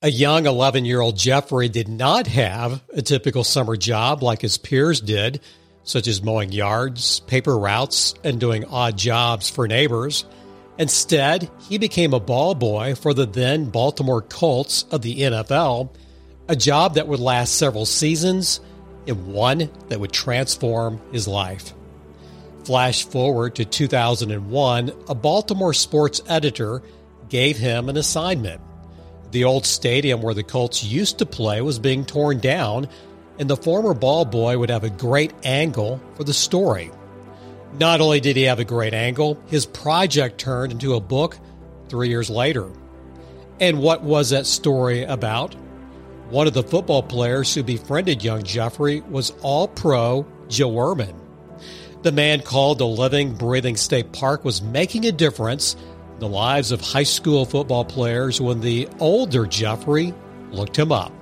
A young 11 year old Jeffrey did not have a typical summer job like his peers did, such as mowing yards, paper routes, and doing odd jobs for neighbors. Instead, he became a ball boy for the then Baltimore Colts of the NFL, a job that would last several seasons and one that would transform his life. Flash forward to 2001, a Baltimore sports editor gave him an assignment. The old stadium where the Colts used to play was being torn down, and the former ball boy would have a great angle for the story. Not only did he have a great angle, his project turned into a book three years later. And what was that story about? One of the football players who befriended young Jeffrey was all pro Joe Ehrmann. The man called the living, breathing state park was making a difference the lives of high school football players when the older Jeffrey looked him up.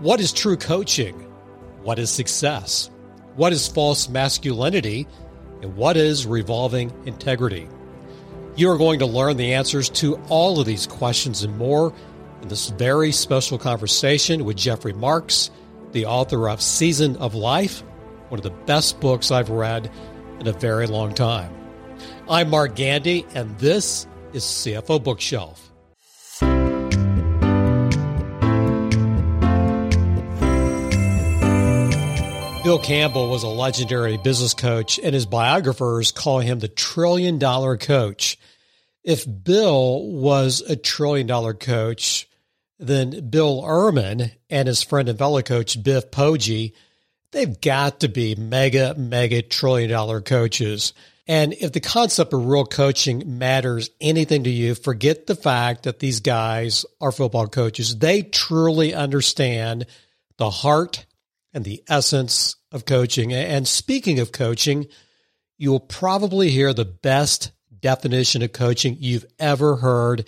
What is true coaching? What is success? What is false masculinity? And what is revolving integrity? You are going to learn the answers to all of these questions and more in this very special conversation with Jeffrey Marx, the author of Season of Life one of the best books I've read in a very long time. I'm Mark Gandy, and this is CFO Bookshelf. Bill Campbell was a legendary business coach, and his biographers call him the trillion dollar coach. If Bill was a trillion dollar coach, then Bill Ehrmann and his friend and fellow coach Biff Poggi they've got to be mega, mega trillion dollar coaches. And if the concept of real coaching matters anything to you, forget the fact that these guys are football coaches. They truly understand the heart and the essence of coaching. And speaking of coaching, you will probably hear the best definition of coaching you've ever heard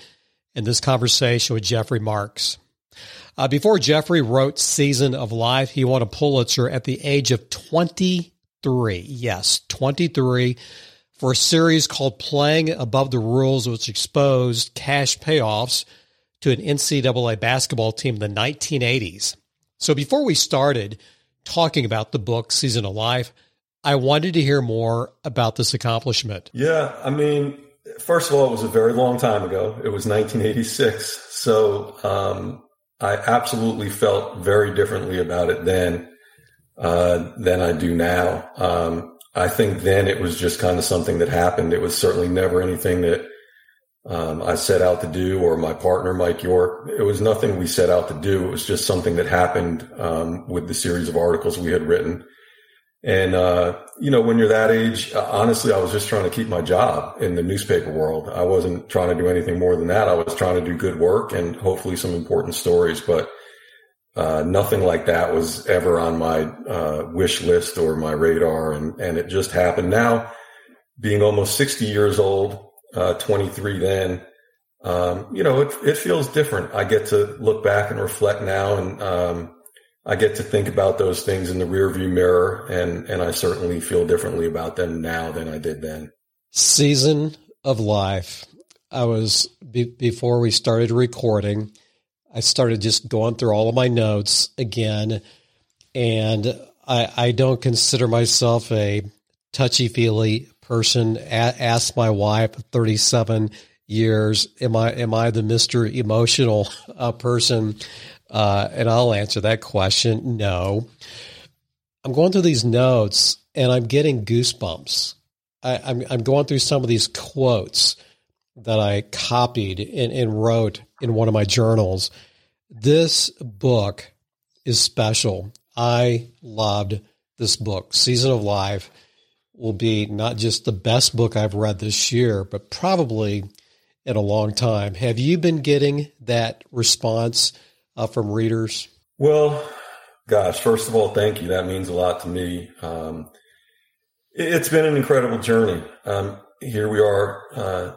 in this conversation with Jeffrey Marx. Uh, before Jeffrey wrote Season of Life, he won a Pulitzer at the age of 23. Yes, 23 for a series called Playing Above the Rules, which exposed cash payoffs to an NCAA basketball team in the 1980s. So before we started talking about the book Season of Life, I wanted to hear more about this accomplishment. Yeah, I mean, first of all, it was a very long time ago. It was 1986. So, um, I absolutely felt very differently about it then uh, than I do now. Um, I think then it was just kind of something that happened. It was certainly never anything that um, I set out to do or my partner, Mike York. It was nothing we set out to do. It was just something that happened um, with the series of articles we had written. And, uh, you know, when you're that age, uh, honestly, I was just trying to keep my job in the newspaper world. I wasn't trying to do anything more than that. I was trying to do good work and hopefully some important stories, but, uh, nothing like that was ever on my, uh, wish list or my radar. And, and it just happened now being almost 60 years old, uh, 23 then, um, you know, it, it feels different. I get to look back and reflect now and, um, I get to think about those things in the rearview mirror, and and I certainly feel differently about them now than I did then. Season of life. I was be, before we started recording. I started just going through all of my notes again, and I, I don't consider myself a touchy feely person. A- ask my wife, thirty seven years, am I am I the Mister Emotional uh, person? Uh, and I'll answer that question. No. I'm going through these notes and I'm getting goosebumps. I, am I'm, I'm going through some of these quotes that I copied and, and wrote in one of my journals. This book is special. I loved this book. Season of Life will be not just the best book I've read this year, but probably in a long time. Have you been getting that response? uh, from readers? Well, gosh, first of all, thank you. That means a lot to me. Um, it's been an incredible journey. Um, here we are, uh,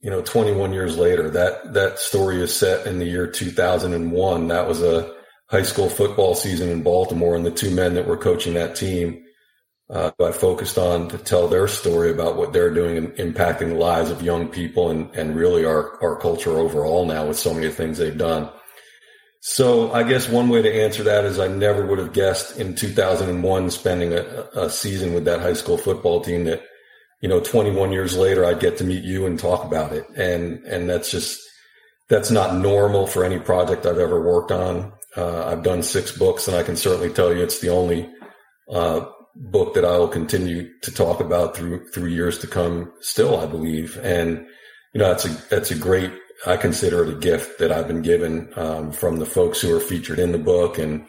you know, 21 years later. That that story is set in the year 2001. That was a high school football season in Baltimore, and the two men that were coaching that team. Uh, I focused on to tell their story about what they're doing and impacting the lives of young people and, and really our, our culture overall now with so many things they've done. So I guess one way to answer that is I never would have guessed in 2001 spending a, a season with that high school football team that, you know, 21 years later, I'd get to meet you and talk about it. And, and that's just, that's not normal for any project I've ever worked on. Uh, I've done six books and I can certainly tell you it's the only, uh, book that I will continue to talk about through, through years to come still, I believe. And, you know, that's a, that's a great I consider it a gift that I've been given um, from the folks who are featured in the book and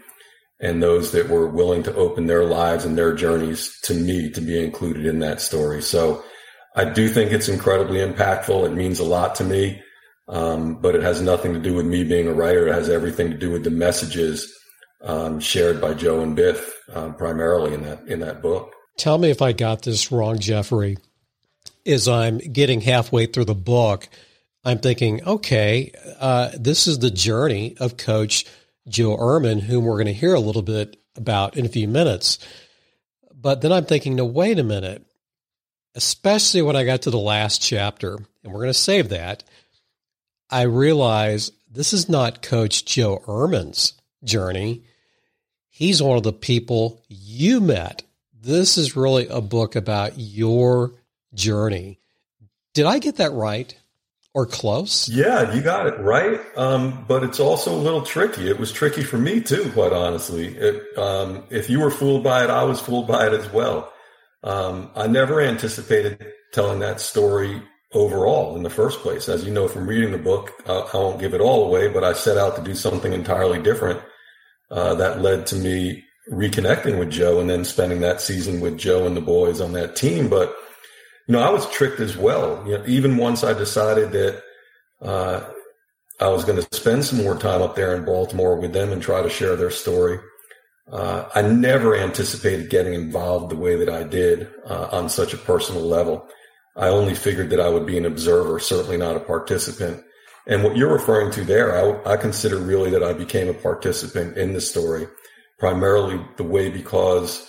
and those that were willing to open their lives and their journeys to me to be included in that story. So I do think it's incredibly impactful. It means a lot to me, um, but it has nothing to do with me being a writer. It has everything to do with the messages um, shared by Joe and Biff uh, primarily in that in that book. Tell me if I got this wrong, Jeffrey. As I'm getting halfway through the book I'm thinking, okay, uh, this is the journey of Coach Joe Ehrmann, whom we're going to hear a little bit about in a few minutes. But then I'm thinking, no, wait a minute. Especially when I got to the last chapter, and we're going to save that, I realize this is not Coach Joe Ehrmann's journey. He's one of the people you met. This is really a book about your journey. Did I get that right? Or close. Yeah, you got it right. Um, but it's also a little tricky. It was tricky for me too, quite honestly. It, um, if you were fooled by it, I was fooled by it as well. Um, I never anticipated telling that story overall in the first place. As you know from reading the book, uh, I won't give it all away, but I set out to do something entirely different. Uh, that led to me reconnecting with Joe and then spending that season with Joe and the boys on that team. But you know, I was tricked as well. You know, even once I decided that uh, I was going to spend some more time up there in Baltimore with them and try to share their story. Uh, I never anticipated getting involved the way that I did uh, on such a personal level. I only figured that I would be an observer, certainly not a participant. And what you're referring to there, I, I consider really that I became a participant in the story, primarily the way because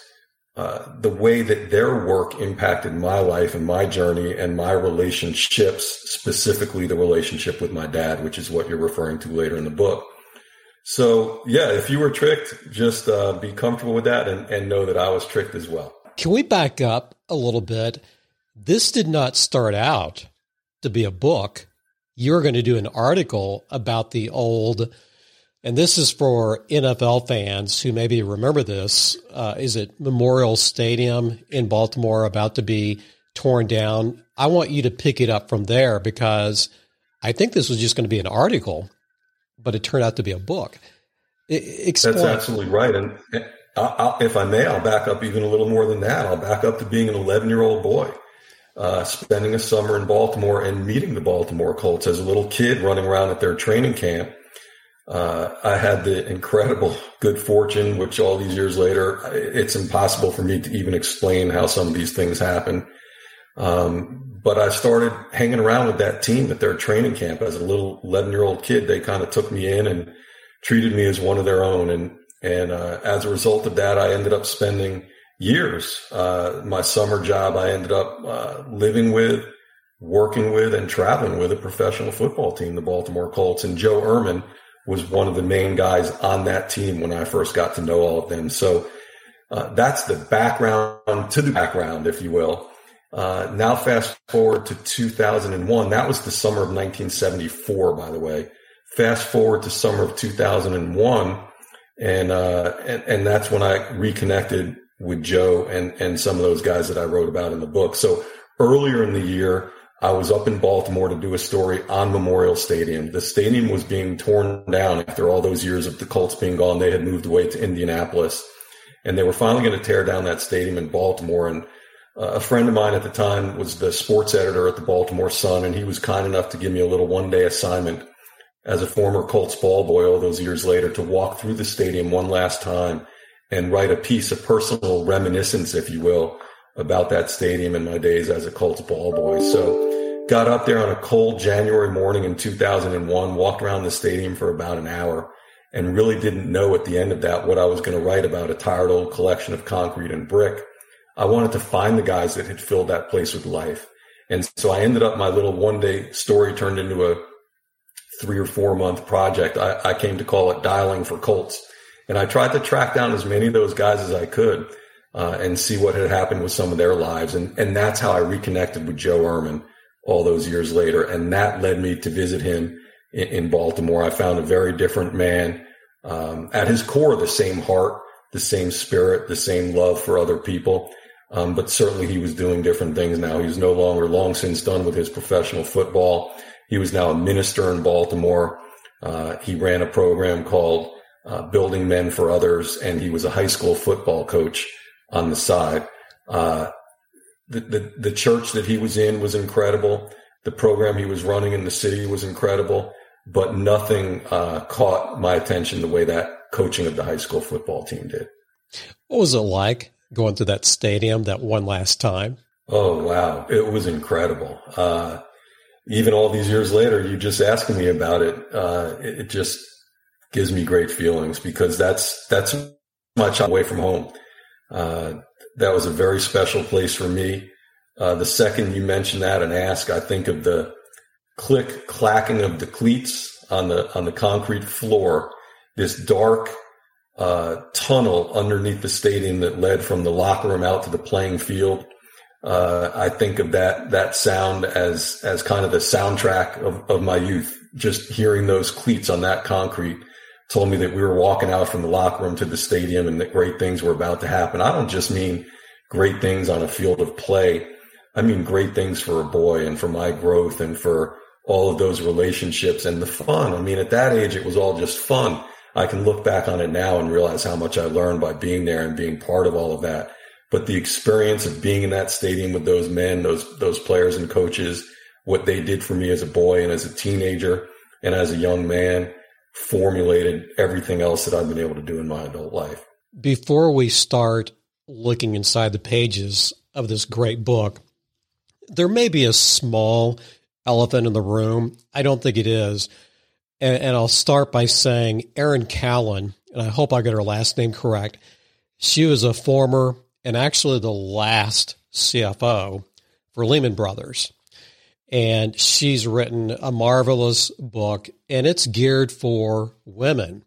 uh, the way that their work impacted my life and my journey and my relationships, specifically the relationship with my dad, which is what you're referring to later in the book. So, yeah, if you were tricked, just uh, be comfortable with that and, and know that I was tricked as well. Can we back up a little bit? This did not start out to be a book. You're going to do an article about the old and this is for NFL fans who maybe remember this. Uh, is it Memorial Stadium in Baltimore about to be torn down? I want you to pick it up from there because I think this was just going to be an article, but it turned out to be a book. Explain. That's absolutely right. And I, I, if I may, I'll back up even a little more than that. I'll back up to being an 11 year old boy. Uh, spending a summer in Baltimore and meeting the Baltimore Colts as a little kid running around at their training camp uh, I had the incredible good fortune, which all these years later, it's impossible for me to even explain how some of these things happen. Um, but I started hanging around with that team at their training camp as a little 11 year old kid. They kind of took me in and treated me as one of their own. And, and, uh, as a result of that, I ended up spending years. Uh, my summer job, I ended up, uh, living with, working with and traveling with a professional football team, the Baltimore Colts and Joe Ehrmann was one of the main guys on that team when I first got to know all of them. So uh, that's the background to the background, if you will. Uh, now fast forward to 2001. That was the summer of 1974, by the way. Fast forward to summer of 2001. And, uh, and, and that's when I reconnected with Joe and, and some of those guys that I wrote about in the book. So earlier in the year, I was up in Baltimore to do a story on Memorial Stadium. The stadium was being torn down after all those years of the Colts being gone. They had moved away to Indianapolis and they were finally going to tear down that stadium in Baltimore. And uh, a friend of mine at the time was the sports editor at the Baltimore Sun, and he was kind enough to give me a little one day assignment as a former Colts ball boy all those years later to walk through the stadium one last time and write a piece of personal reminiscence, if you will, about that stadium in my days as a Colts ball boy. So got up there on a cold January morning in 2001, walked around the stadium for about an hour and really didn't know at the end of that what I was going to write about a tired old collection of concrete and brick. I wanted to find the guys that had filled that place with life. And so I ended up my little one day story turned into a three or four month project. I, I came to call it dialing for Colts. And I tried to track down as many of those guys as I could uh, and see what had happened with some of their lives. And, and that's how I reconnected with Joe Ehrmann all those years later. And that led me to visit him in, in Baltimore. I found a very different man. Um, at his core, the same heart, the same spirit, the same love for other people. Um, but certainly he was doing different things now. He was no longer long since done with his professional football. He was now a minister in Baltimore. Uh, he ran a program called uh, Building Men for Others, and he was a high school football coach on the side. Uh, the, the, the church that he was in was incredible. The program he was running in the city was incredible, but nothing uh, caught my attention the way that coaching of the high school football team did. What was it like going to that stadium that one last time? Oh wow, it was incredible. Uh, even all these years later, you just asking me about it, uh, it, it, just gives me great feelings because that's that's much away from home. Uh, that was a very special place for me. Uh, the second you mention that and ask, I think of the click clacking of the cleats on the on the concrete floor. This dark uh, tunnel underneath the stadium that led from the locker room out to the playing field. Uh, I think of that that sound as as kind of the soundtrack of, of my youth. Just hearing those cleats on that concrete told me that we were walking out from the locker room to the stadium and that great things were about to happen. I don't just mean great things on a field of play. I mean great things for a boy and for my growth and for all of those relationships and the fun. I mean, at that age, it was all just fun. I can look back on it now and realize how much I learned by being there and being part of all of that. But the experience of being in that stadium with those men, those, those players and coaches, what they did for me as a boy and as a teenager and as a young man formulated everything else that I've been able to do in my adult life. Before we start looking inside the pages of this great book, there may be a small elephant in the room. I don't think it is and, and I'll start by saying Erin Callan, and I hope I get her last name correct. She was a former and actually the last CFO for Lehman Brothers. And she's written a marvelous book, and it's geared for women.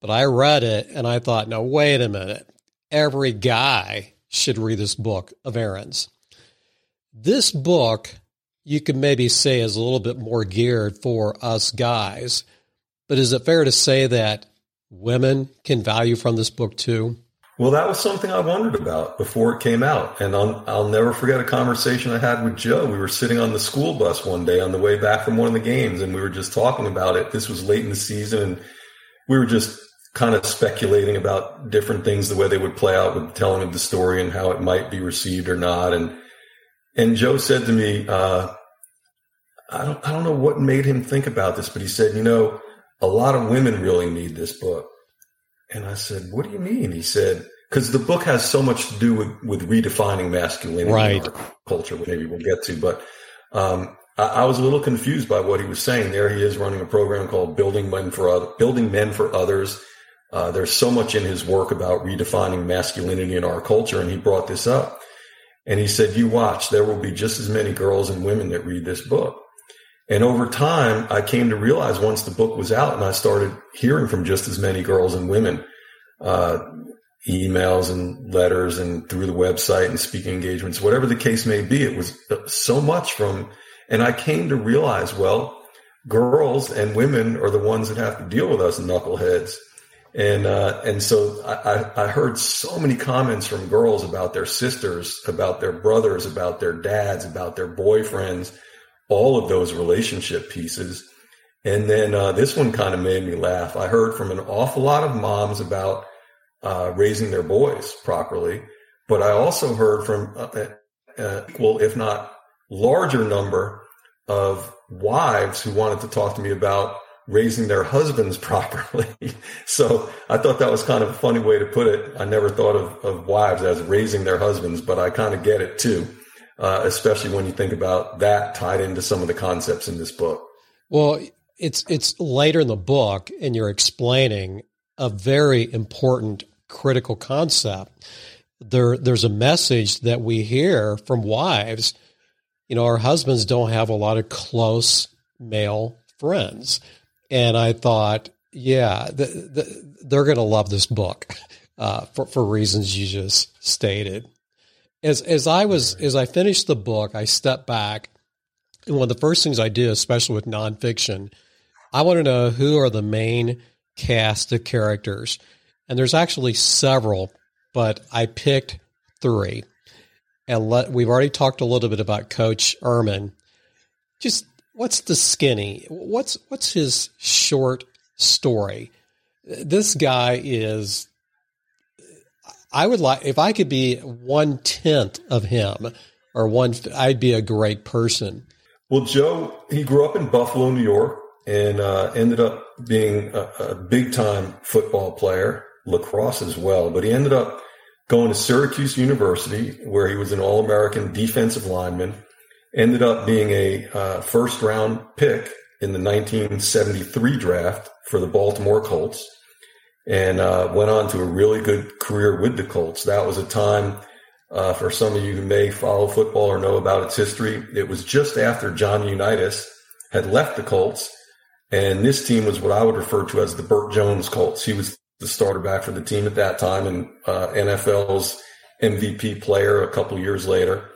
But I read it and I thought, no, wait a minute. Every guy should read this book of Erin's. This book you could maybe say is a little bit more geared for us guys. But is it fair to say that women can value from this book too? Well, that was something I wondered about before it came out. And I'll, I'll never forget a conversation I had with Joe. We were sitting on the school bus one day on the way back from one of the games, and we were just talking about it. This was late in the season, and we were just kind of speculating about different things, the way they would play out with telling of the story and how it might be received or not. And and Joe said to me, uh, I don't, I don't know what made him think about this, but he said, you know, a lot of women really need this book. And I said, what do you mean? He said, because the book has so much to do with, with redefining masculinity right. in our culture, which maybe we'll get to. But um, I, I, was a little confused by what he was saying. There he is running a program called Building Men for Other, Building Men for Others. Uh, there's so much in his work about redefining masculinity in our culture, and he brought this up. And he said, You watch, there will be just as many girls and women that read this book. And over time, I came to realize once the book was out and I started hearing from just as many girls and women, uh, emails and letters and through the website and speaking engagements, whatever the case may be, it was so much from, and I came to realize, well, girls and women are the ones that have to deal with us knuckleheads. And, uh, and so I, I heard so many comments from girls about their sisters, about their brothers, about their dads, about their boyfriends, all of those relationship pieces. And then uh, this one kind of made me laugh. I heard from an awful lot of moms about uh, raising their boys properly, but I also heard from an uh, uh, equal, if not larger number of wives who wanted to talk to me about raising their husbands properly. so I thought that was kind of a funny way to put it. I never thought of, of wives as raising their husbands, but I kind of get it too, uh, especially when you think about that tied into some of the concepts in this book. Well, it's it's later in the book, and you're explaining a very important critical concept. There, there's a message that we hear from wives. You know, our husbands don't have a lot of close male friends. And I thought, yeah, the, the, they're going to love this book uh, for, for reasons you just stated. As, as I was, as I finished the book, I stepped back. And one of the first things I do, especially with nonfiction, I want to know who are the main cast of characters. And there's actually several, but I picked three. And let, we've already talked a little bit about Coach Ehrmann. Just what's the skinny? What's what's his short story? This guy is. I would like if I could be one tenth of him, or one. I'd be a great person. Well, Joe, he grew up in Buffalo, New York, and uh, ended up being a, a big time football player, lacrosse as well. But he ended up going to Syracuse University, where he was an All American defensive lineman, ended up being a uh, first round pick in the 1973 draft for the Baltimore Colts, and uh, went on to a really good career with the Colts. That was a time. Uh, for some of you who may follow football or know about its history, it was just after John Unitas had left the Colts, and this team was what I would refer to as the Bert Jones Colts. He was the starter back for the team at that time and uh, NFL's MVP player a couple years later.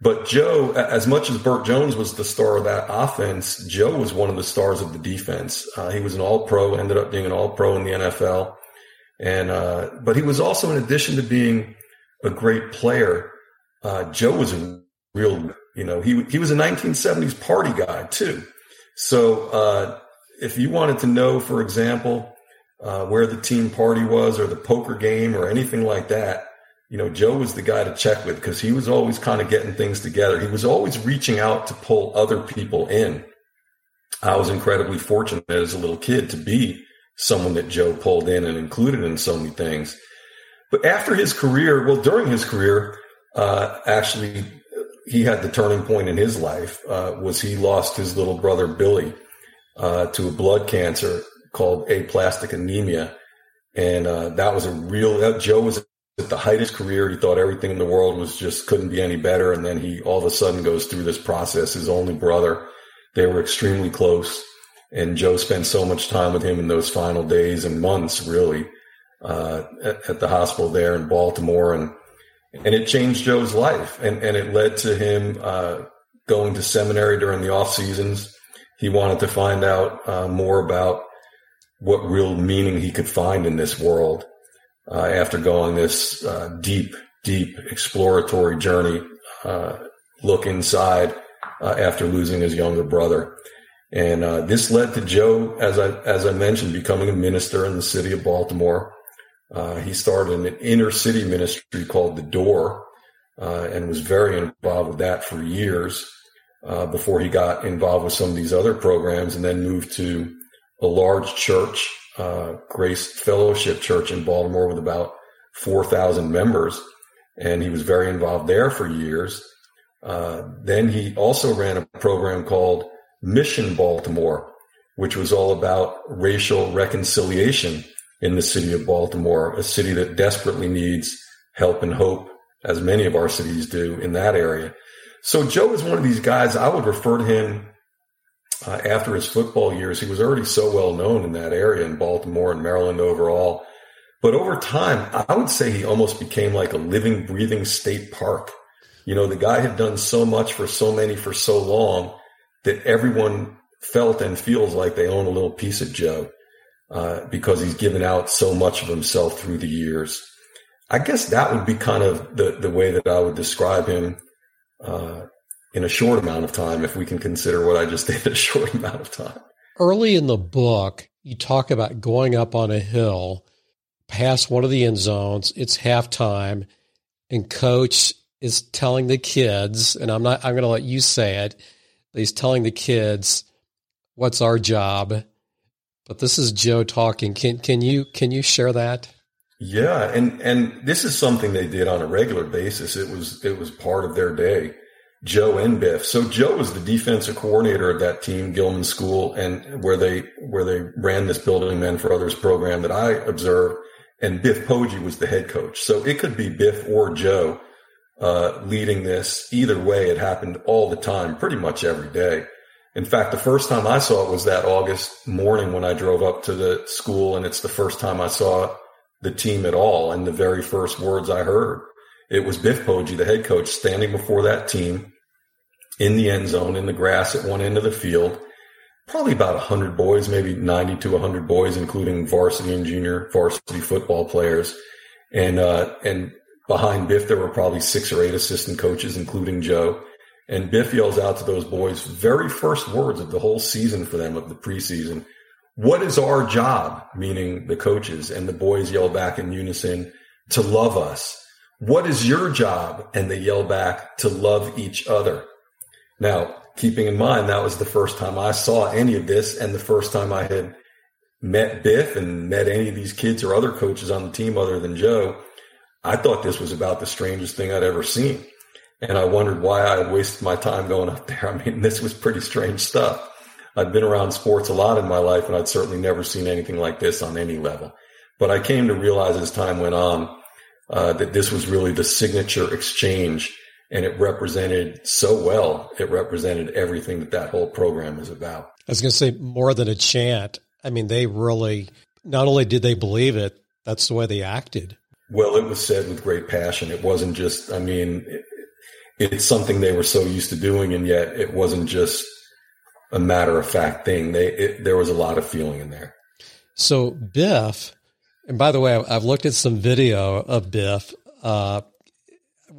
But Joe, as much as Bert Jones was the star of that offense, Joe was one of the stars of the defense. Uh, he was an all pro, ended up being an all pro in the NFL. And, uh, but he was also, in addition to being a great player, uh, Joe was a real, you know, he, he was a 1970s party guy too. So, uh, if you wanted to know, for example, uh, where the team party was or the poker game or anything like that, you know, Joe was the guy to check with because he was always kind of getting things together. He was always reaching out to pull other people in. I was incredibly fortunate as a little kid to be someone that Joe pulled in and included in so many things. But after his career, well, during his career, uh, actually, he had the turning point in his life. Uh, was he lost his little brother Billy uh, to a blood cancer called aplastic anemia. And uh, that was a real, Joe was at the height of his career. He thought everything in the world was just couldn't be any better. And then he all of a sudden goes through this process. His only brother, they were extremely close. And Joe spent so much time with him in those final days and months, really, uh, at, at, the hospital there in Baltimore. And, and it changed Joe's life. And, and it led to him, uh, going to seminary during the off seasons. He wanted to find out uh, more about what real meaning he could find in this world uh, after going this uh, deep, deep exploratory journey, uh, look inside uh, after losing his younger brother. And uh, this led to Joe, as I as I mentioned, becoming a minister in the city of Baltimore. Uh, he started an inner city ministry called The Door, and was very involved with that for years before he got involved with some of these other programs, and then moved to a large church, uh, Grace Fellowship Church in Baltimore with about 4,000 members. And he was very involved there for years. Uh, then he also ran a program called Mission Baltimore, which was all about racial reconciliation in the city of Baltimore, a city that desperately needs help and hope, as many of our cities do in that area. So Joe is one of these guys. I would refer to him uh, after his football years, he was already so well known in that area in Baltimore and Maryland overall. But over time, I would say he almost became like a living, breathing state park. You know, the guy had done so much for so many for so long that everyone felt and feels like they own a little piece of Joe uh, because he's given out so much of himself through the years. I guess that would be kind of the, the way that I would describe him. Uh, in a short amount of time, if we can consider what I just did a short amount of time. Early in the book, you talk about going up on a hill past one of the end zones. It's halftime, and coach is telling the kids, and I'm not, I'm going to let you say it. He's telling the kids, what's our job? But this is Joe talking. Can, can you, can you share that? Yeah. And, and this is something they did on a regular basis. It was, it was part of their day. Joe and Biff. So Joe was the defensive coordinator of that team, Gilman School, and where they where they ran this Building Men for Others program that I observed. And Biff Poggi was the head coach. So it could be Biff or Joe uh, leading this. Either way, it happened all the time, pretty much every day. In fact, the first time I saw it was that August morning when I drove up to the school, and it's the first time I saw the team at all. And the very first words I heard, it was Biff Poggi, the head coach, standing before that team in the end zone in the grass at one end of the field. Probably about 100 boys, maybe 90 to 100 boys, including varsity and junior varsity football players. And, uh, and behind Biff, there were probably six or eight assistant coaches, including Joe. And Biff yells out to those boys, very first words of the whole season for them of the preseason. What is our job? Meaning the coaches and the boys yell back in unison to love us. What is your job? And they yell back to love each other. Now, keeping in mind that was the first time I saw any of this and the first time I had met Biff and met any of these kids or other coaches on the team other than Joe, I thought this was about the strangest thing I'd ever seen. And I wondered why I had wasted my time going up there. I mean, this was pretty strange stuff. I've been around sports a lot in my life and I'd certainly never seen anything like this on any level. But I came to realize as time went on uh, that this was really the signature exchange and it represented so well. It represented everything that that whole program is about. I was going to say more than a chant. I mean, they really, not only did they believe it, that's the way they acted. Well, it was said with great passion. It wasn't just, I mean, it, it's something they were so used to doing, and yet it wasn't just a matter of fact thing. They, it, there was a lot of feeling in there. So Biff, and by the way, I've looked at some video of Biff. Uh,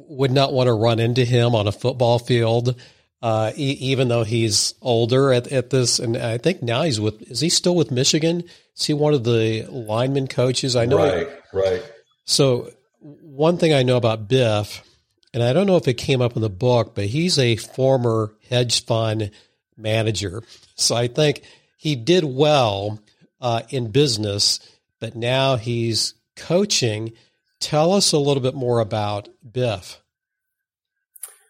would not want to run into him on a football field, uh, e- even though he's older at, at this. And I think now he's with, is he still with Michigan? Is he one of the lineman coaches? I know. Right, right. So one thing I know about Biff, and I don't know if it came up in the book, but he's a former hedge fund manager. So I think he did well uh, in business, but now he's coaching – Tell us a little bit more about Biff.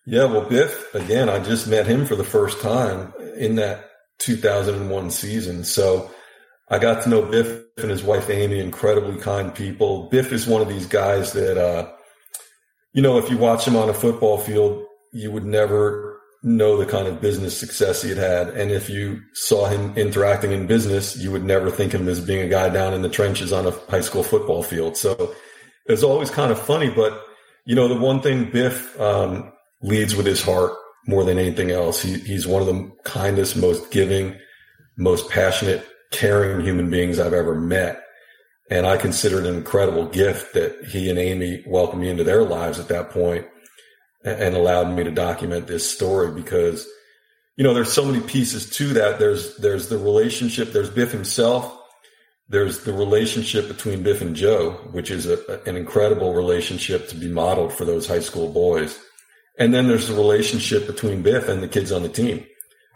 Yeah, well, Biff, again, I just met him for the first time in that 2001 season. So I got to know Biff and his wife, Amy, incredibly kind people. Biff is one of these guys that, uh, you know, if you watch him on a football field, you would never know the kind of business success he had had. And if you saw him interacting in business, you would never think of him as being a guy down in the trenches on a high school football field. So it's always kind of funny, but you know, the one thing Biff um, leads with his heart more than anything else. He, he's one of the kindest, most giving, most passionate, caring human beings I've ever met. And I consider it an incredible gift that he and Amy welcomed me into their lives at that point and allowed me to document this story because, you know, there's so many pieces to that. There's, there's the relationship. There's Biff himself there's the relationship between Biff and Joe, which is a, an incredible relationship to be modeled for those high school boys. And then there's the relationship between Biff and the kids on the team,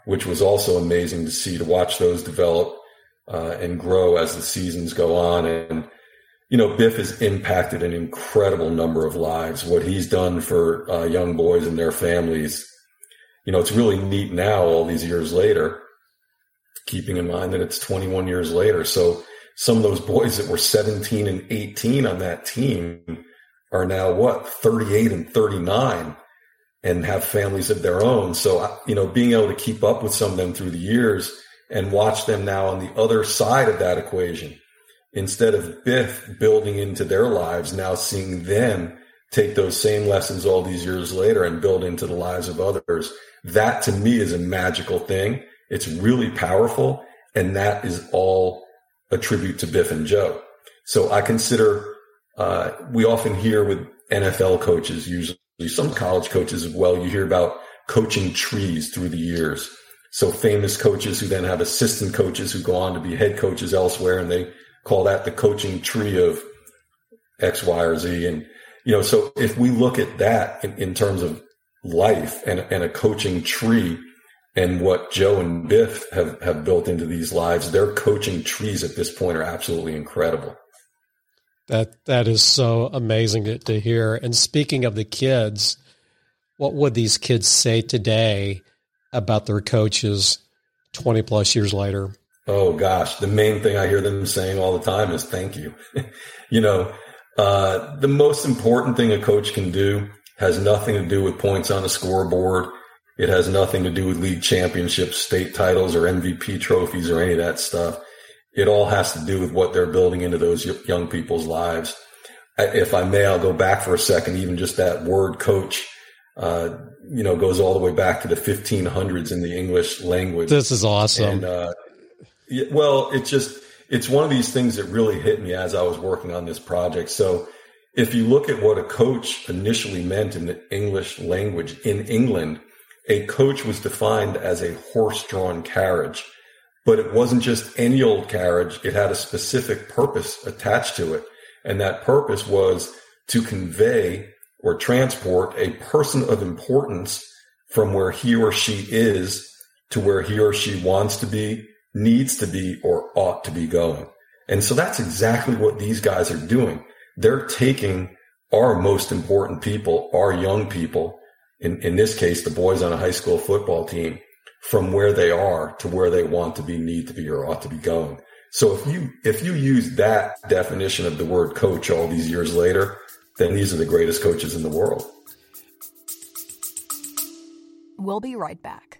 which was also amazing to see, to watch those develop uh, and grow as the seasons go on. And, you know, Biff has impacted an incredible number of lives. What he's done for uh, young boys and their families, you know, it's really neat now, all these years later, keeping in mind that it's 21 years later. So, some of those boys that were 17 and 18 on that team are now what 38 and 39 and have families of their own. So, you know, being able to keep up with some of them through the years and watch them now on the other side of that equation, instead of Biff building into their lives, now seeing them take those same lessons all these years later and build into the lives of others. That to me is a magical thing. It's really powerful. And that is all a tribute to Biff and Joe. So I consider, uh, we often hear with NFL coaches, usually some college coaches as well, you hear about coaching trees through the years. So famous coaches who then have assistant coaches who go on to be head coaches elsewhere and they call that the coaching tree of X, Y, or Z. And, you know, so if we look at that in, in terms of life and, and a coaching tree, and what Joe and Biff have, have built into these lives, their coaching trees at this point are absolutely incredible. That that is so amazing to, to hear. And speaking of the kids, what would these kids say today about their coaches 20 plus years later? Oh gosh, the main thing I hear them saying all the time is thank you. you know, uh, the most important thing a coach can do has nothing to do with points on a scoreboard It has nothing to do with league championships, state titles, or MVP trophies or any of that stuff. It all has to do with what they're building into those young people's lives. If I may, I'll go back for a second. Even just that word coach, uh, you know, goes all the way back to the 1500s in the English language. This is awesome. And, uh, well, it's just, it's one of these things that really hit me as I was working on this project. So if you look at what a coach initially meant in the English language in England, a coach was defined as a horse drawn carriage, but it wasn't just any old carriage. It had a specific purpose attached to it. And that purpose was to convey or transport a person of importance from where he or she is to where he or she wants to be, needs to be, or ought to be going. And so that's exactly what these guys are doing. They're taking our most important people, our young people, in, in this case, the boys on a high school football team from where they are to where they want to be, need to be, or ought to be going. So if you, if you use that definition of the word coach all these years later, then these are the greatest coaches in the world. We'll be right back.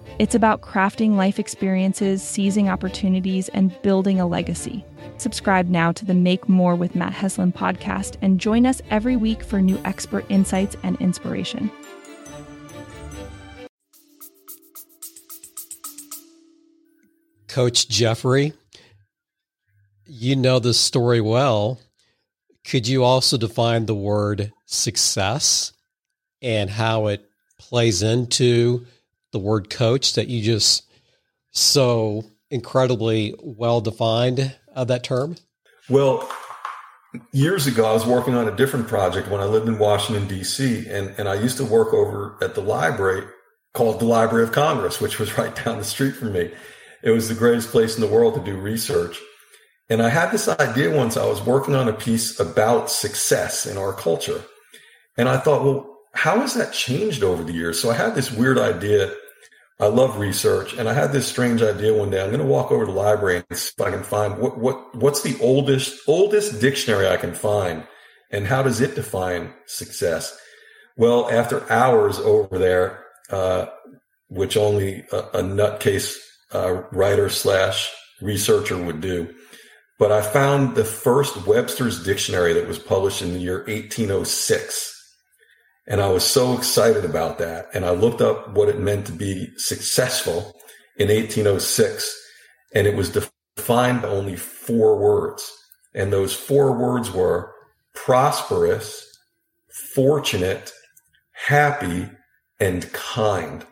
It's about crafting life experiences, seizing opportunities, and building a legacy. Subscribe now to the Make More with Matt Heslin podcast and join us every week for new expert insights and inspiration. Coach Jeffrey, you know this story well. Could you also define the word success and how it plays into the word coach that you just so incredibly well defined uh, that term? Well, years ago, I was working on a different project when I lived in Washington, D.C., and, and I used to work over at the library called the Library of Congress, which was right down the street from me. It was the greatest place in the world to do research. And I had this idea once. I was working on a piece about success in our culture. And I thought, well, how has that changed over the years? So I had this weird idea. I love research, and I had this strange idea one day. I'm going to walk over to the library and see if I can find what what what's the oldest oldest dictionary I can find, and how does it define success? Well, after hours over there, uh, which only a, a nutcase uh, writer slash researcher would do, but I found the first Webster's dictionary that was published in the year 1806 and I was so excited about that. And I looked up what it meant to be successful in 1806. And it was defined by only four words. And those four words were prosperous, fortunate, happy, and kind.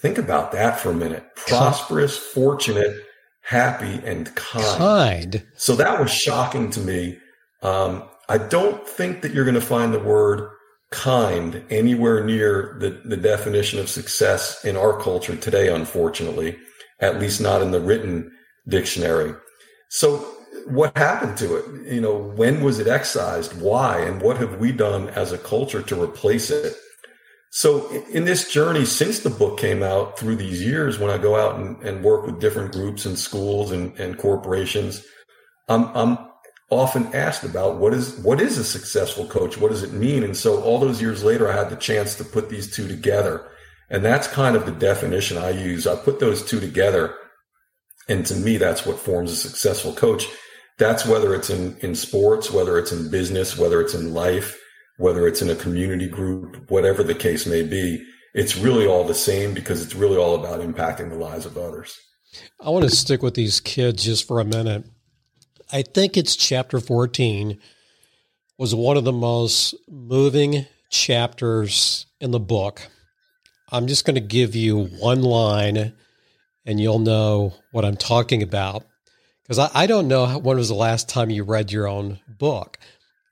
Think about that for a minute. Prosperous, fortunate, happy, and kind. Kind. So that was shocking to me. Um, I don't think that you're going to find the word kind anywhere near the, the definition of success in our culture today, unfortunately, at least not in the written dictionary. So what happened to it? You know, when was it excised? Why? And what have we done as a culture to replace it? So in this journey, since the book came out through these years, when I go out and, and work with different groups and schools and, and corporations, I'm, I'm often asked about what is what is a successful coach? What does it mean? And so all those years later i had the chance to put these two together. And that's kind of the definition i use. I put those two together and to me that's what forms a successful coach. That's whether it's in in sports whether it's in business whether it's in life whether it's in a community group whatever the case may be. It's really all the same because it's really all about impacting the lives of others. I want to stick with these kids just for a minute I think it's chapter 14 was one of the most moving chapters in the book. I'm just going to give you one line and you'll know what I'm talking about. Because I, I, don't know when was the last time you read your own book.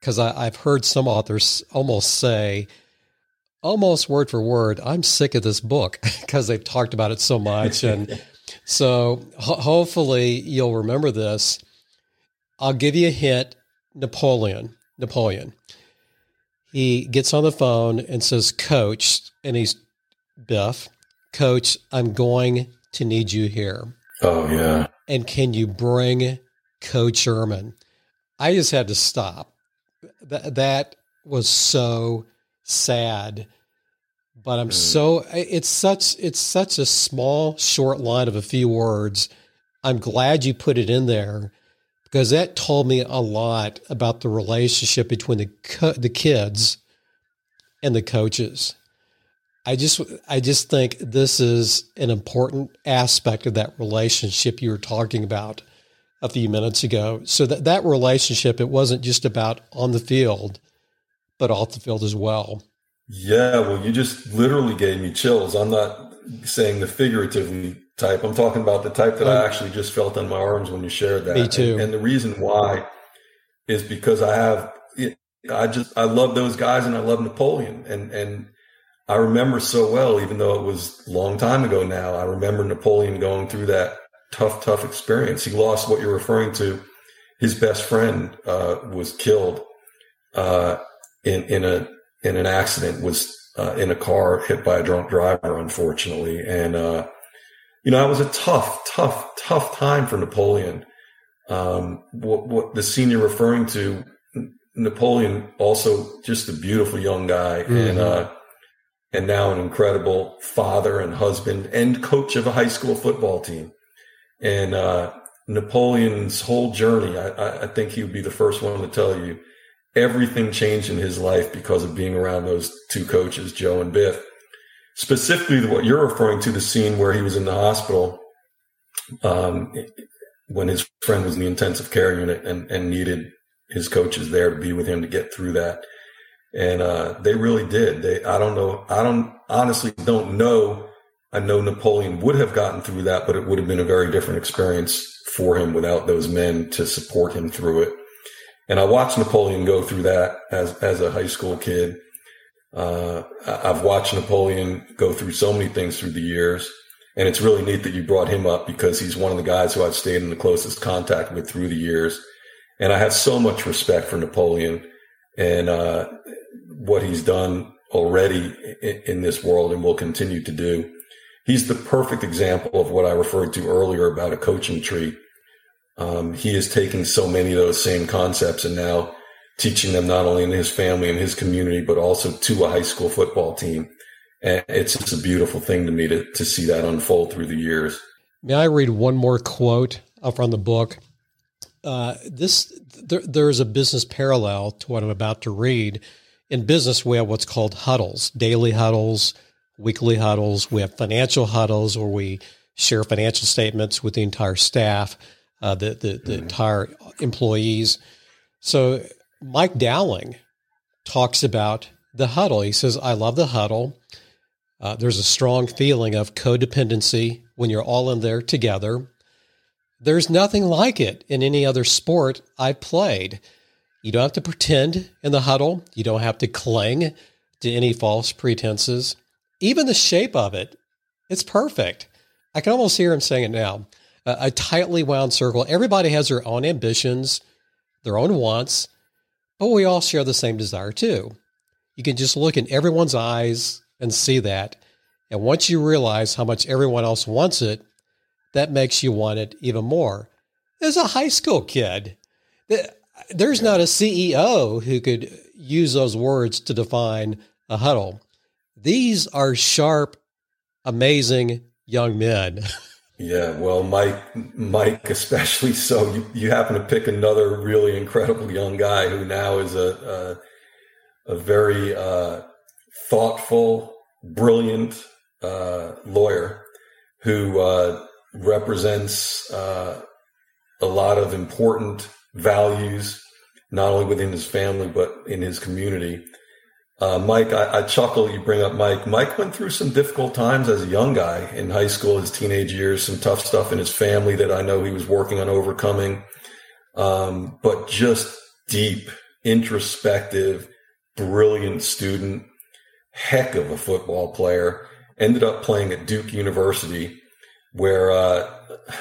Because I've heard some authors almost say, almost word for word, I'm sick of this book because they've talked about it so much. And so ho- hopefully you'll remember this. I'll give you a hint. Napoleon. Napoleon. He gets on the phone and says, "Coach," and he's Biff. Coach, I'm going to need you here. Oh yeah. And can you bring Coach Ehrmann? I just had to stop. That that was so sad. But I'm mm. so it's such it's such a small short line of a few words. I'm glad you put it in there because that told me a lot about the relationship between the co- the kids and the coaches. I just I just think this is an important aspect of that relationship you were talking about a few minutes ago. So that that relationship it wasn't just about on the field, but off the field as well. Yeah, well, you just literally gave me chills. I'm not saying the figuratively type. I'm talking about the type that I actually just felt on my arms when you shared that. Me too. And, and the reason why is because I have I just I love those guys and I love Napoleon and and I remember so well, even though it was a long time ago now. I remember Napoleon going through that tough, tough experience. He lost what you're referring to. His best friend uh, was killed uh, in in a in an accident. Was uh, in a car hit by a drunk driver, unfortunately. And uh, you know, it was a tough, tough, tough time for Napoleon. Um, what, what the senior referring to, Napoleon, also just a beautiful young guy, mm-hmm. and uh, and now an incredible father and husband and coach of a high school football team. And uh, Napoleon's whole journey, I, I, think he would be the first one to tell you everything changed in his life because of being around those two coaches, Joe and Biff. Specifically, what you're referring to, the scene where he was in the hospital um, when his friend was in the intensive care unit and, and needed his coaches there to be with him to get through that and uh, they really did. They, I don't know, I don't honestly don't know. I know Napoleon would have gotten through that, but it would have been a very different experience for him without those men to support him through it. And I watched Napoleon go through that as as a high school kid. Uh, I've watched Napoleon go through so many things through the years. And it's really neat that you brought him up because he's one of the guys who I've stayed in the closest contact with through the years. And I have so much respect for Napoleon. And, uh, what he's done already in this world and will continue to do. He's the perfect example of what I referred to earlier about a coaching tree. Um, he is taking so many of those same concepts and now teaching them not only in his family and his community, but also to a high school football team. And it's just a beautiful thing to me to, to see that unfold through the years. May I read one more quote from the book? Uh, this there, there is a business parallel to what I'm about to read in business, we have what's called huddles, daily huddles, weekly huddles. We have financial huddles where we share financial statements with the entire staff, uh, the, the, the mm-hmm. entire employees. So Mike Dowling talks about the huddle. He says, I love the huddle. Uh, there's a strong feeling of codependency when you're all in there together. There's nothing like it in any other sport I've played. You don't have to pretend in the huddle. You don't have to cling to any false pretenses. Even the shape of it, it's perfect. I can almost hear him saying it now. A, a tightly wound circle. Everybody has their own ambitions, their own wants, but we all share the same desire too. You can just look in everyone's eyes and see that. And once you realize how much everyone else wants it, that makes you want it even more. As a high school kid, there's not a CEO who could use those words to define a huddle. These are sharp, amazing young men. Yeah, well, Mike, Mike, especially so. You, you happen to pick another really incredible young guy who now is a a, a very uh, thoughtful, brilliant uh, lawyer who uh, represents uh, a lot of important values, not only within his family, but in his community. Uh, Mike, I, I, chuckle you bring up Mike. Mike went through some difficult times as a young guy in high school, his teenage years, some tough stuff in his family that I know he was working on overcoming. Um, but just deep, introspective, brilliant student, heck of a football player. Ended up playing at Duke University, where uh,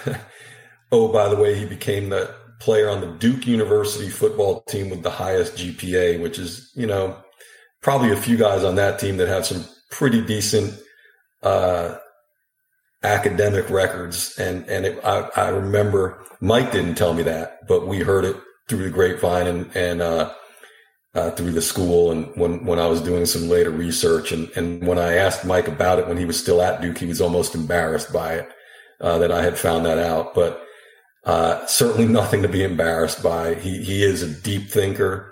oh, by the way, he became the player on the Duke University football team with the highest GPA, which is, you know, probably a few guys on that team that have some pretty decent uh, academic records. And and it, I, I remember Mike didn't tell me that, but we heard it through the grapevine and and uh, uh, through the school and when when I was doing some later research and and when I asked Mike about it when he was still at Duke, he was almost embarrassed by it uh, that I had found that out. But uh, certainly nothing to be embarrassed by. He he is a deep thinker,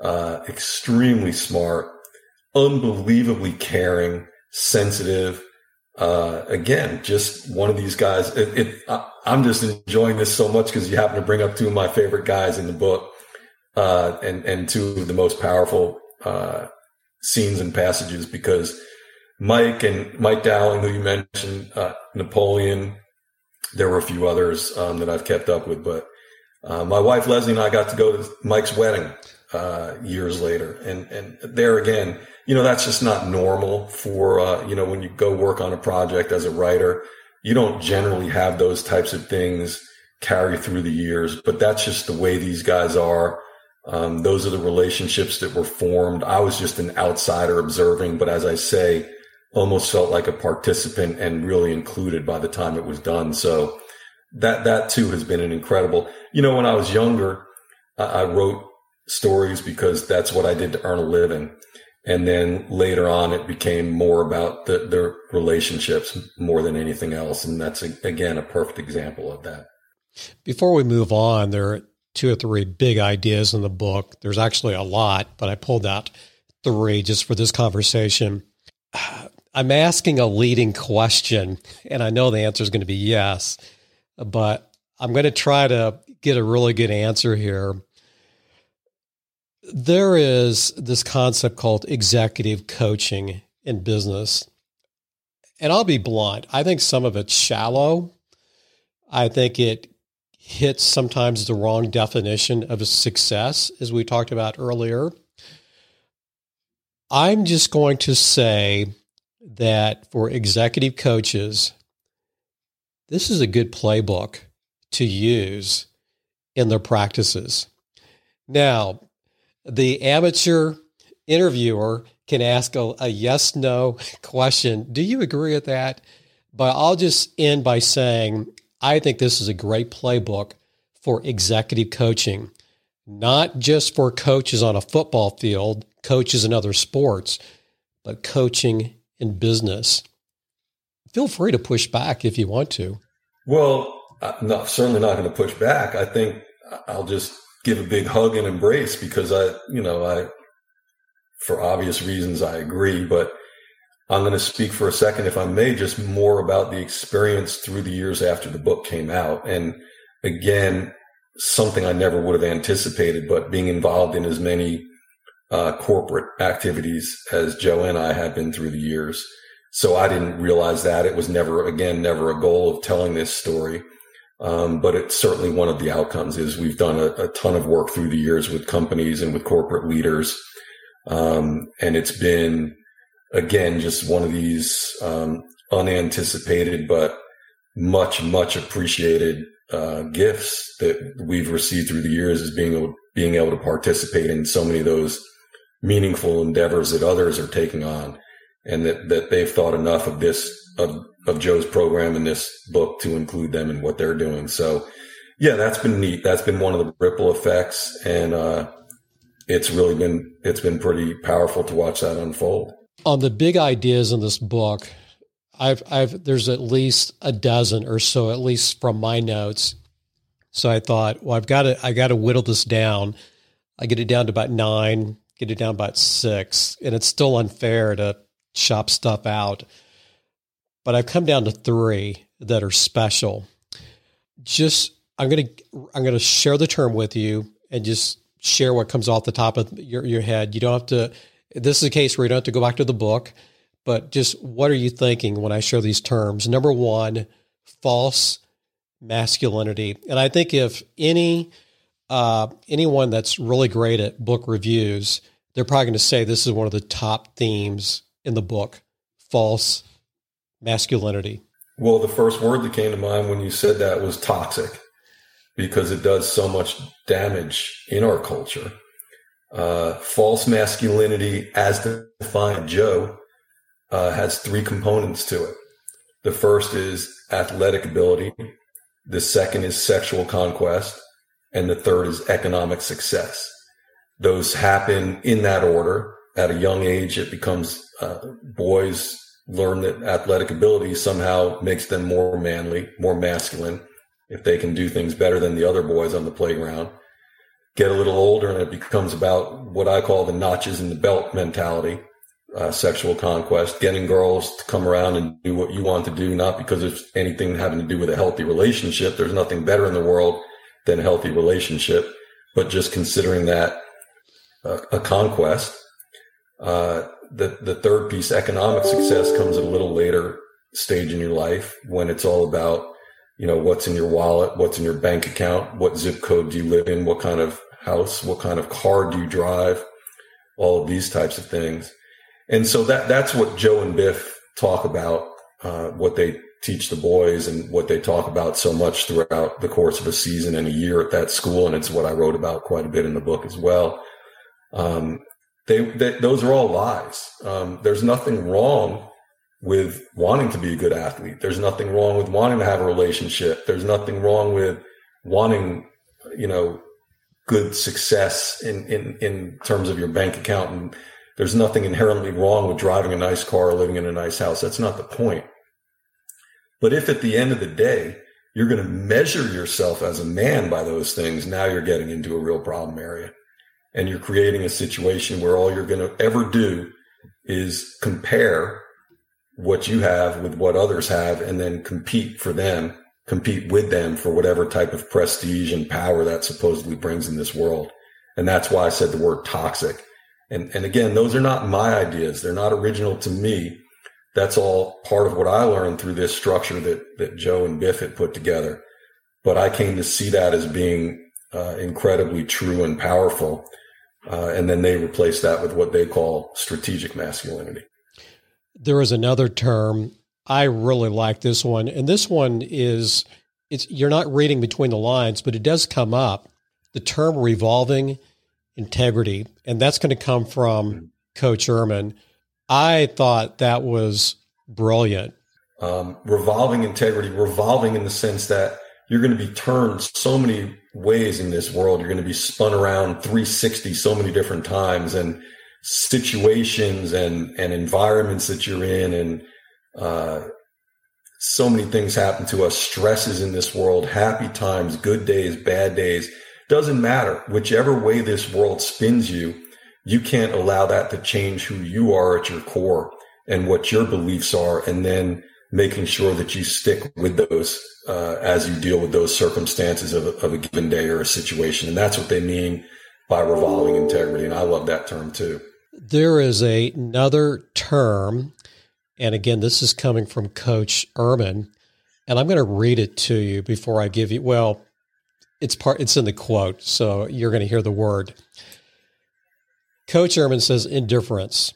uh, extremely smart, unbelievably caring, sensitive. Uh, again, just one of these guys. It, it, I, am just enjoying this so much because you happen to bring up two of my favorite guys in the book, uh, and and two of the most powerful uh, scenes and passages. Because Mike and Mike Dowling, who you mentioned, uh, Napoleon. There were a few others um, that I've kept up with, but uh, my wife Leslie and I got to go to Mike's wedding uh, years later, and and there again you know, that's just not normal for, uh, you know, when you go work on a project as a writer, you don't generally have those types of things carry through the years, but that's just the way these guys are. Um, those are the relationships that were formed. I was just an outsider observing, but as I say, almost felt like a participant and really included by the time it was done. So that, that too has been an incredible, you know, when I was younger, I, I wrote stories because that's what I did to earn a living. And then later on, it became more about the, their relationships more than anything else. And that's, a, again, a perfect example of that. Before we move on, there are two or three big ideas in the book. There's actually a lot, but I pulled out three just for this conversation. I'm asking a leading question, and I know the answer is going to be yes, but I'm going to try to get a really good answer here there is this concept called executive coaching in business. And I'll be blunt, I think some of it's shallow. I think it hits sometimes the wrong definition of a success, as we talked about earlier. I'm just going to say that for executive coaches, this is a good playbook to use in their practices. Now, the amateur interviewer can ask a, a yes no question. Do you agree with that? But I'll just end by saying I think this is a great playbook for executive coaching, not just for coaches on a football field, coaches in other sports, but coaching in business. Feel free to push back if you want to. Well, uh, I'm not, certainly not going to push back. I think I'll just give a big hug and embrace because I, you know, I, for obvious reasons, I agree, but I'm going to speak for a second, if I may, just more about the experience through the years after the book came out. And again, something I never would have anticipated, but being involved in as many uh, corporate activities as Joe and I have been through the years. So I didn't realize that it was never, again, never a goal of telling this story. Um, but it's certainly one of the outcomes is we've done a, a, ton of work through the years with companies and with corporate leaders. Um, and it's been, again, just one of these, um, unanticipated, but much, much appreciated, uh, gifts that we've received through the years is being able, being able to participate in so many of those meaningful endeavors that others are taking on and that, that they've thought enough of this, of of Joe's program in this book to include them in what they're doing. So yeah, that's been neat. That's been one of the ripple effects. And, uh, it's really been, it's been pretty powerful to watch that unfold. On the big ideas in this book, I've, I've, there's at least a dozen or so, at least from my notes. So I thought, well, I've got to, I got to whittle this down. I get it down to about nine, get it down about six, and it's still unfair to chop stuff out but I've come down to three that are special. Just I'm gonna I'm gonna share the term with you and just share what comes off the top of your, your head. You don't have to. This is a case where you don't have to go back to the book, but just what are you thinking when I share these terms? Number one, false masculinity, and I think if any uh, anyone that's really great at book reviews, they're probably going to say this is one of the top themes in the book: false masculinity. Well, the first word that came to mind when you said that was toxic because it does so much damage in our culture. Uh, false masculinity, as defined, Joe, uh, has three components to it. The first is athletic ability. The second is sexual conquest. And the third is economic success. Those happen in that order. At a young age, it becomes uh, boys learn that athletic ability somehow makes them more manly, more masculine if they can do things better than the other boys on the playground. Get a little older and it becomes about what I call the notches in the belt mentality, uh, sexual conquest, getting girls to come around and do what you want to do, not because of anything having to do with a healthy relationship. There's nothing better in the world than a healthy relationship, but just considering that uh, a conquest. Uh, the, the third piece, economic success comes at a little later stage in your life when it's all about you know, what's in your wallet, what's in your bank account, what zip code do you live in, what kind of house, what kind of car do you drive, all of these types of things. And so that that's what Joe and Biff talk about, uh, what they teach the boys and what they talk about so much throughout the course of a season and a year at that school. And it's what I wrote about quite a bit in the book as well. Um, they, they, those are all lies. Um, there's nothing wrong with wanting to be a good athlete. There's nothing wrong with wanting to have a relationship. There's nothing wrong with wanting, you know, good success in, in, in terms of your bank account. And there's nothing inherently wrong with driving a nice car or living in a nice house. That's not the point. But if at the end of the day, you're going to measure yourself as a man by those things, now you're getting into a real problem area. And you're creating a situation where all you're going to ever do is compare what you have with what others have and then compete for them, compete with them for whatever type of prestige and power that supposedly brings in this world. And that's why I said the word toxic. And, and again, those are not my ideas. They're not original to me. That's all part of what I learned through this structure that, that Joe and Biff had put together. But I came to see that as being uh, incredibly true and powerful. Uh, and then they replace that with what they call strategic masculinity. There is another term. I really like this one. And this one is it's you're not reading between the lines, but it does come up. The term revolving integrity. And that's going to come from Coach Ehrmann. I thought that was brilliant. Um, revolving integrity, revolving in the sense that you're going to be turned so many ways in this world. You're going to be spun around 360 so many different times. And situations and and environments that you're in and uh, so many things happen to us stresses in this world happy times good days bad days doesn't matter whichever way this world spins you you can't allow that to change who you are at your core and what your beliefs are and then making sure that you stick with those uh, as you deal with those circumstances of a, of a given day or a situation and that's what they mean by revolving integrity and i love that term too there is a, another term, and again, this is coming from Coach Ehrmann, and I'm going to read it to you before I give you. Well, it's part. It's in the quote, so you're going to hear the word. Coach Ehrmann says indifference,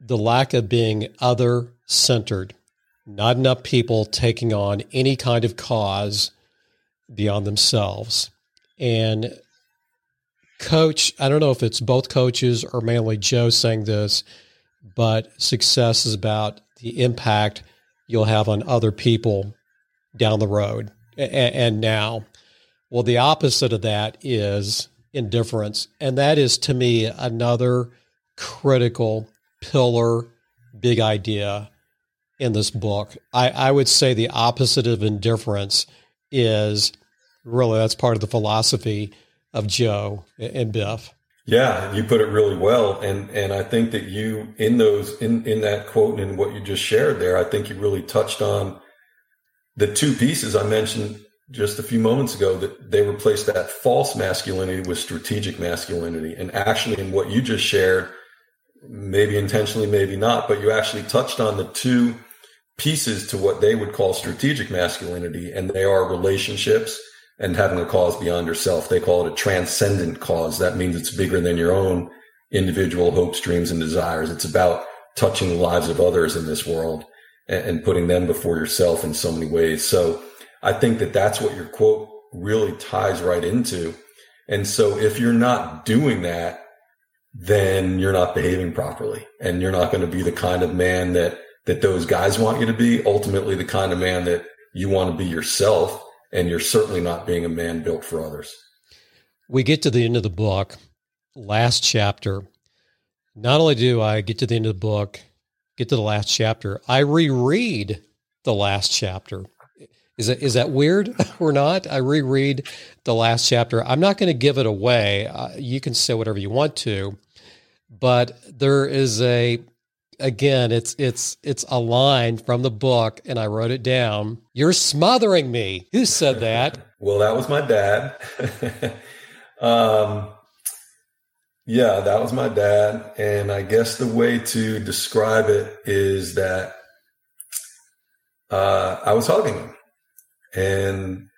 the lack of being other centered, not enough people taking on any kind of cause beyond themselves. And coach, I don't know if it's both coaches or mainly Joe saying this, but success is about the impact you'll have on other people down the road and, and now. Well, the opposite of that is indifference. And that is to me another critical pillar, big idea in this book. I, I would say the opposite of indifference is really that's part of the philosophy of Joe and Biff. Yeah, you put it really well, and and I think that you in those in in that quote and in what you just shared there, I think you really touched on the two pieces I mentioned just a few moments ago that they replaced that false masculinity with strategic masculinity, and actually in what you just shared, maybe intentionally, maybe not, but you actually touched on the two pieces to what they would call strategic masculinity, and they are relationships and having a cause beyond yourself. They call it a transcendent cause. That means it's bigger than your own individual hopes, dreams, and desires. It's about touching the lives of others in this world. and, and putting them before yourself in so many ways. So I think that that's what your quote really ties right into. And so if you're not doing that, then you're not behaving properly and you're not going to be the kind of man that, that those guys want you to be. Ultimately, the kind of man that you want to be yourself. And you're certainly not being a man built for others. We get to the end of the book, last chapter. Not only do I get to the end of the book, get to the last chapter, I reread the last chapter. Is that is that weird or not? I reread the last chapter. I'm not going to give it away. Uh, you can say whatever you want to, but there is a again, it's it's it's a line from the book, and I wrote it down. You're smothering me. Who said that? well, that was my dad. um, yeah, that was my dad, and I guess the way to describe it is that uh, I was hugging him, and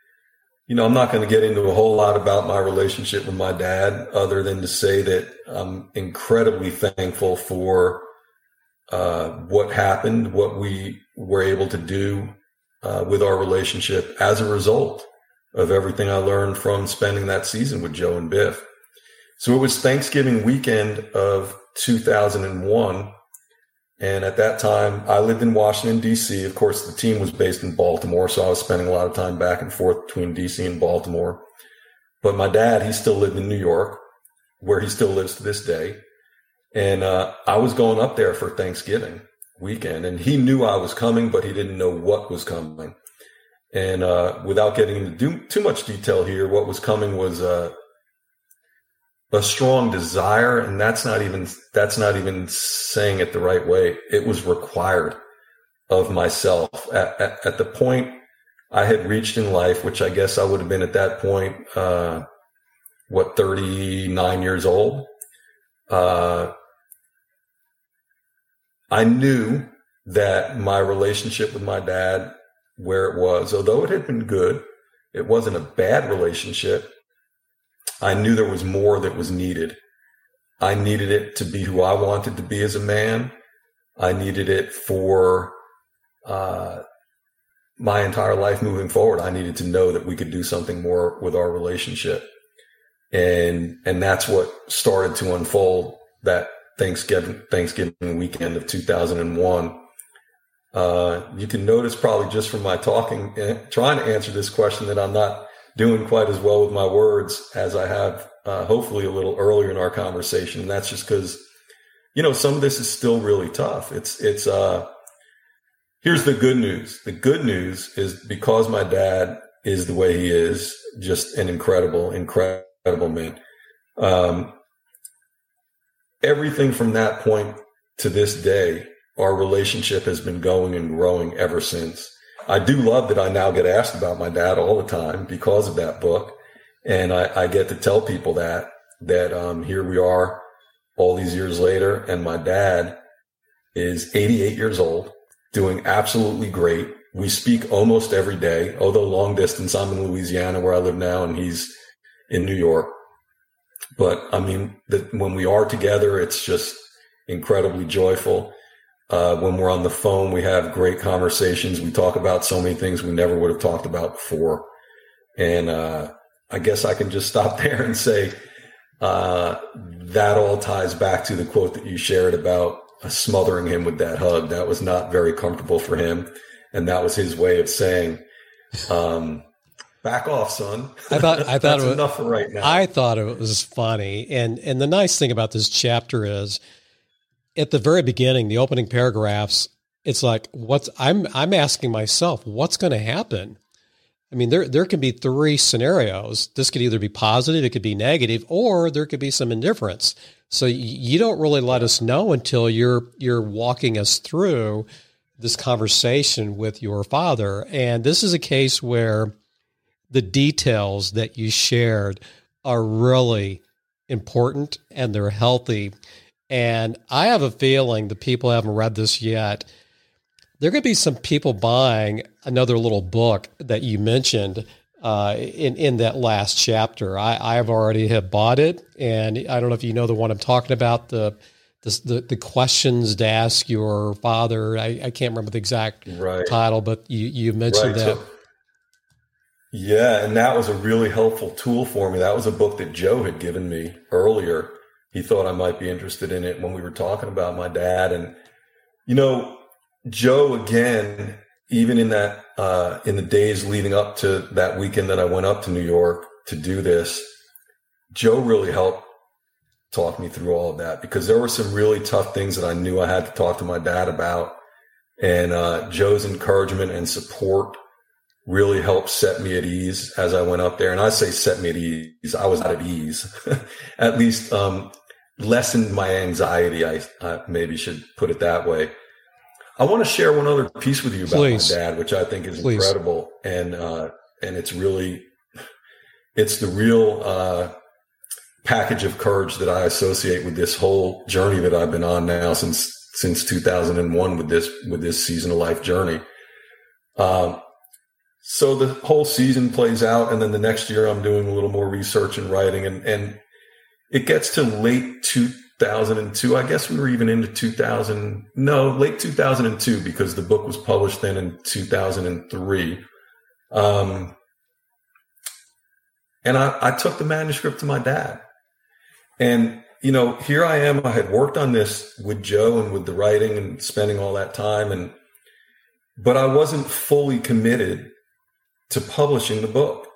you know, I'm not going to get into a whole lot about my relationship with my dad, other than to say that I'm incredibly thankful for uh, what happened, what we were able to do uh, with our relationship as a result of everything I learned from spending that season with Joe and Biff. So it was Thanksgiving weekend of 2001. And at that time, I lived in Washington, D.C. Of course, the team was based in Baltimore. So I was spending a lot of time back and forth between D.C. and Baltimore. But my dad, he still lived in New York, where he still lives to this day. And uh, I was going up there for Thanksgiving weekend, and he knew I was coming, but he didn't know what was coming. And uh, without getting into too much detail here, what was coming was uh, a strong desire, and that's not even that's not even saying it the right way. It was required of myself at, at, at the point I had reached in life, which I guess I would have been at that point, uh, what, 39 years old. Uh, I knew that my relationship with my dad, where it was, although it had been good, it wasn't a bad relationship. I knew there was more that was needed. I needed it to be who I wanted to be as a man. I needed it for uh, my entire life moving forward. I needed to know that we could do something more with our relationship, and and that's what started to unfold that Thanksgiving Thanksgiving weekend of 2001. Uh, you can notice probably just from my talking, eh, trying to answer this question, that I'm not doing quite as well with my words as I have, uh, hopefully, a little earlier in our conversation. And that's just because, you know, some of this is still really tough. It's it's. Uh, here's the good news. The good news is because my dad is the way he is, just an incredible, incredible man. Um, everything from that point to this day, our relationship has been going and growing ever since. I do love that I now get asked about my dad all the time because of that book. And I, I get to tell people that, that, um, here we are all these years later. And my dad is 88 years old, doing absolutely great. We speak almost every day, although long distance. I'm in Louisiana where I live now and he's in New York. But I mean, that when we are together, it's just incredibly joyful. Uh, when we're on the phone, we have great conversations. We talk about so many things we never would have talked about before. And uh, I guess I can just stop there and say uh, that all ties back to the quote that you shared about smothering him with that hug. That was not very comfortable for him. And that was his way of saying, um, back off, son. I thought I thought it was, enough for right now. I thought it was funny, and and the nice thing about this chapter is, at the very beginning, the opening paragraphs, it's like what's I'm I'm asking myself what's going to happen. I mean, there there can be three scenarios. This could either be positive, it could be negative, or there could be some indifference. So you don't really let us know until you're you're walking us through this conversation with your father. And this is a case where the details that you shared are really important and they're healthy. And I have a feeling the people haven't read this yet. There are going to be some people buying another little book that you mentioned uh, in in that last chapter. I I've already have bought it, and I don't know if you know the one I'm talking about the the, the, the questions to ask your father. I, I can't remember the exact right. title, but you, you mentioned right. that. Yeah, and that was a really helpful tool for me. That was a book that Joe had given me earlier. He thought I might be interested in it when we were talking about my dad. And, you know, Joe, again, even in that, uh, in the days leading up to that weekend that I went up to New York to do this, Joe really helped talk me through all of that because there were some really tough things that I knew I had to talk to my dad about. And uh, Joe's encouragement and support really helped set me at ease as I went up there. And I say set me at ease. I was not at ease, at least um, lessened my anxiety. I, I, maybe should put it that way. I want to share one other piece with you about Please. my dad, which I think is Please. incredible. And, uh, and it's really, it's the real, uh, package of courage that I associate with this whole journey that I've been on now since since 2001 with this with this season of life journey. Um, so the whole season plays out, and then the next year I'm doing a little more research and writing, and and it gets to late 2002. I guess we were even into 2000. No, late 2002 because the book was published then in 2003. Um, and I, I took the manuscript to my dad and, you know, here I am. I had worked on this with Joe and with the writing and spending all that time. And, but I wasn't fully committed to publishing the book.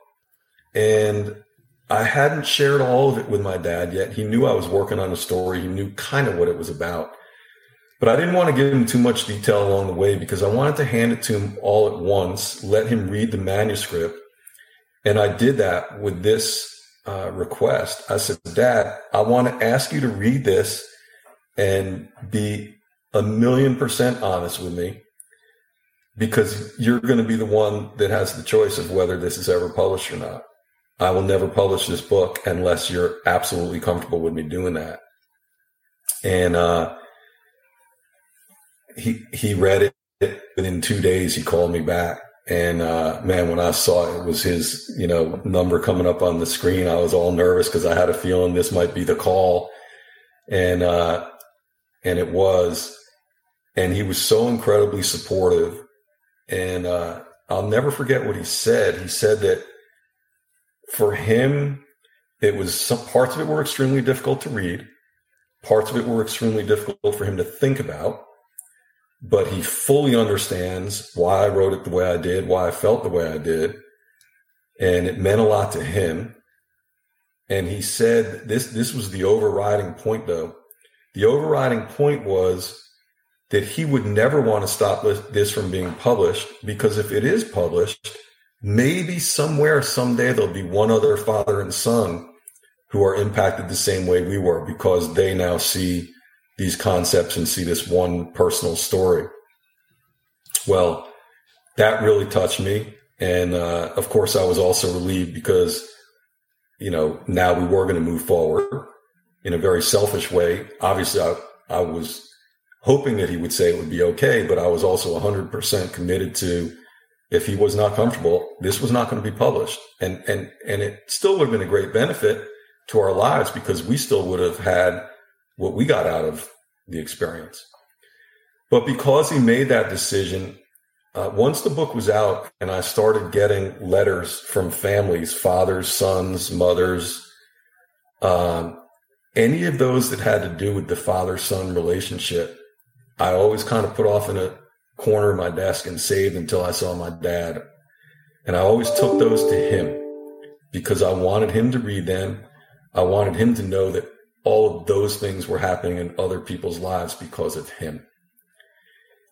And I hadn't shared all of it with my dad yet. He knew I was working on a story. He knew kind of what it was about. But I didn't want to give him too much detail along the way because I wanted to hand it to him all at once, let him read the manuscript. And I did that with this uh, request. I said, Dad, I want to ask you to read this and be a million percent honest with me because you're going to be the one that has the choice of whether this is ever published or not. I will never publish this book unless you're absolutely comfortable with me doing that. And, uh, he, he read it within two days. He called me back and uh, man, when I saw it, it was his, you know, number coming up on the screen, I was all nervous because I had a feeling this might be the call, and uh, and it was, and he was so incredibly supportive, and uh, I'll never forget what he said. He said that for him, it was some parts of it were extremely difficult to read, parts of it were extremely difficult for him to think about but he fully understands why I wrote it the way I did, why I felt the way I did. And it meant a lot to him. And he said this, this was the overriding point though. The overriding point was that he would never want to stop this from being published because if it is published, maybe somewhere, someday there'll be one other father and son who are impacted the same way we were because they now see these concepts and see this one personal story. Well, that really touched me. And uh, of course, I was also relieved because, you know, now we were going to move forward in a very selfish way. Obviously, I, I was hoping that he would say it would be okay, but I was also 100% committed to if he was not comfortable, this was not going to be published. And, and, and it still would have been a great benefit to our lives because we still would have had what we got out of the experience. But because he made that decision, uh, once the book was out and I started getting letters from families, fathers, sons, mothers, um, any of those that had to do with the father son relationship, I always kind of put off in a corner of my desk and saved until I saw my dad. And I always took those to him because I wanted him to read them. I wanted him to know that all of those things were happening in other people's lives because of him.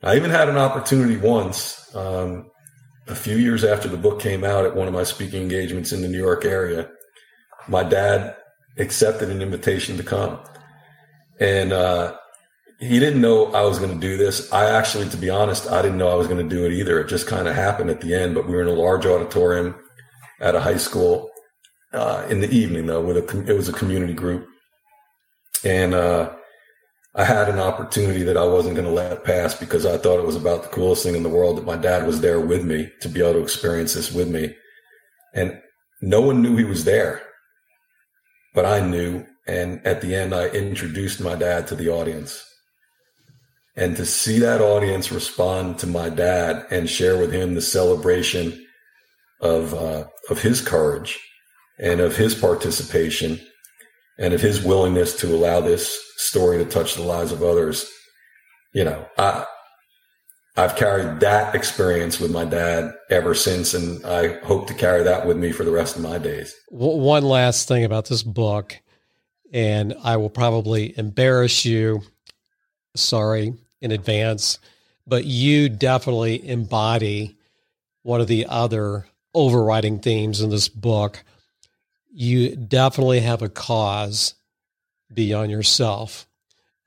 I even had an opportunity once, um, a few years after the book came out at one of my speaking engagements in the New York area. My dad accepted an invitation to come. And uh, he didn't know I was going to do this. I actually, to be honest, I didn't know I was going to do it either. It just kind of happened at the end, but we were in a large auditorium at a high school uh, in the evening, though, with a, it was a community group and uh, I had an opportunity that I wasn't going to let pass because I thought it was about the coolest thing in the world that my dad was there with me to be able to experience this with me. And no one knew he was there, but I knew And at the end, I introduced my dad to the audience. And to see that audience respond to my dad and share with him the celebration of, uh, of his courage and of his participation and of his willingness to allow this story to touch the lives of others, you know, I, I've carried that experience with my dad ever since, and I hope to carry that with me for the rest of my days. One last thing about this book, and I will probably embarrass you. Sorry in advance, but you definitely embody one of the other overriding themes in this book. You definitely have a cause beyond yourself.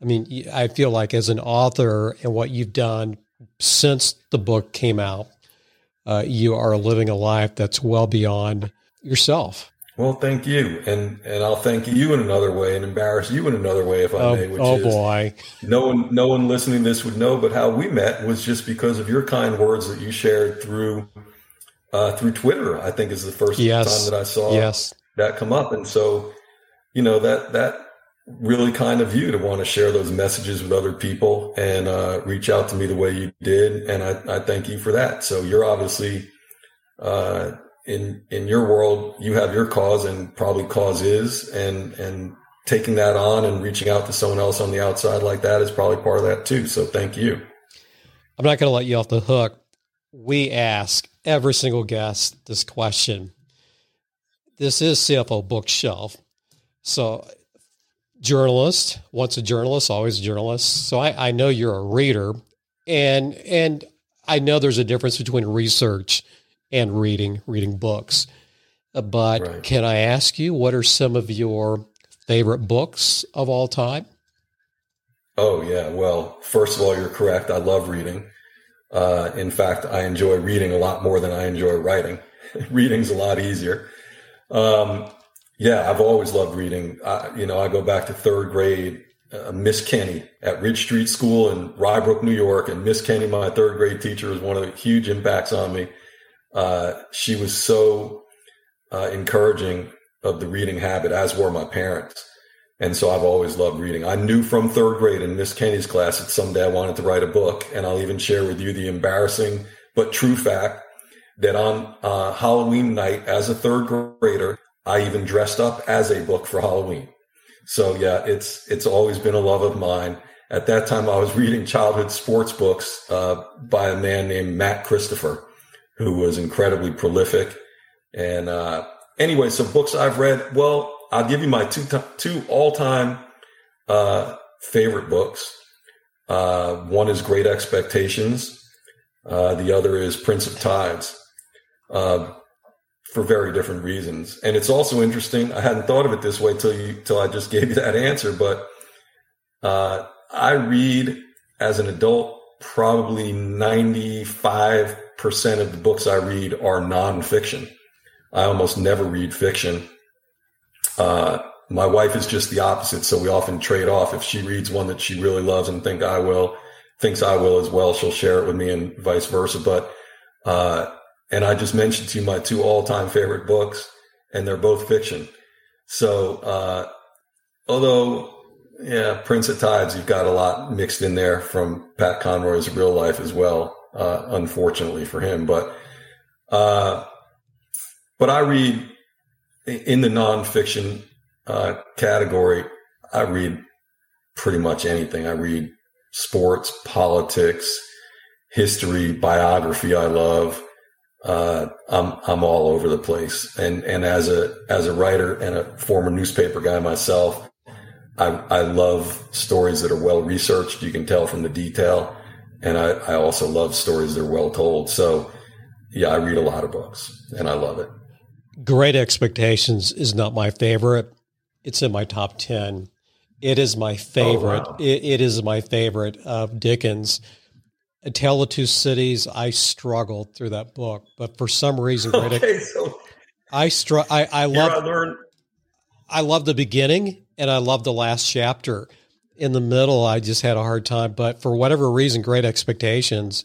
I mean, I feel like as an author and what you've done since the book came out, uh, you are living a life that's well beyond yourself. Well, thank you, and and I'll thank you in another way, and embarrass you in another way, if I oh, may. Which oh is, boy, no one, no one listening to this would know, but how we met was just because of your kind words that you shared through uh, through Twitter. I think is the first yes. time that I saw yes. that come up, and so you know that that really kind of you to want to share those messages with other people and uh, reach out to me the way you did. And I, I thank you for that. So you're obviously uh, in in your world, you have your cause and probably cause is, and and taking that on and reaching out to someone else on the outside like that is probably part of that too. So thank you. I'm not going to let you off the hook. We ask every single guest this question. This is CFO Bookshelf. So journalist, once a journalist, always a journalist. So I, I know you're a reader, and and I know there's a difference between research and reading, reading books. Uh, but right. can I ask you what are some of your favorite books of all time? Oh yeah, well, first of all, you're correct. I love reading. Uh, in fact, I enjoy reading a lot more than I enjoy writing. Reading's a lot easier. Um, yeah, I've always loved reading. I, you know, I go back to third grade. Uh, Miss Kenny at Ridge Street School in Rye Brook, New York, and Miss Kenny, my third grade teacher, was one of the huge impacts on me. Uh, she was so uh, encouraging of the reading habit, as were my parents. And so I've always loved reading. I knew from third grade in Miss Kenny's class that someday I wanted to write a book. And I'll even share with you the embarrassing but true fact that on uh, Halloween night, as a third grader, I even dressed up as a book for Halloween. So yeah, it's it's always been a love of mine. At that time, I was reading childhood sports books uh, by a man named Matt Christopher, who was incredibly prolific. And uh, anyway, so books I've read. Well, I'll give you my two two all time uh, favorite books. Uh, one is Great Expectations. Uh, the other is Prince of Tides. Uh, for very different reasons. And it's also interesting. I hadn't thought of it this way till you till I just gave you that answer. But uh, I read as an adult probably ninety five percent of the books I read are nonfiction. I almost never read fiction. Uh, my wife is just the opposite, so we often trade off. If she reads one that she really loves and think I will, thinks I will as well, she'll share it with me, and vice versa. But uh, and I just mentioned to you my two all time favorite books, and they're both fiction. So, uh, although, yeah, Prince of Tides, you've got a lot mixed in there from Pat Conroy's real life as well, uh, unfortunately for him. But, uh, but I read in the nonfiction uh, category, I read pretty much anything. I read sports, politics, history, biography. I love uh, I'm I'm all over the place. And and as a as a writer and a former newspaper guy myself, I I love stories that are well researched. You can tell from the detail, and I I also love stories that are well told. So yeah, I read a lot of books, and I love it. Great Expectations is not my favorite. It's in my top ten. It is my favorite. Oh, wow. it, it is my favorite of Dickens a Tale of Two Cities, I struggled through that book, but for some reason, okay, so I str- I, I love I, I love the beginning and I love the last chapter. In the middle, I just had a hard time, but for whatever reason, Great Expectations,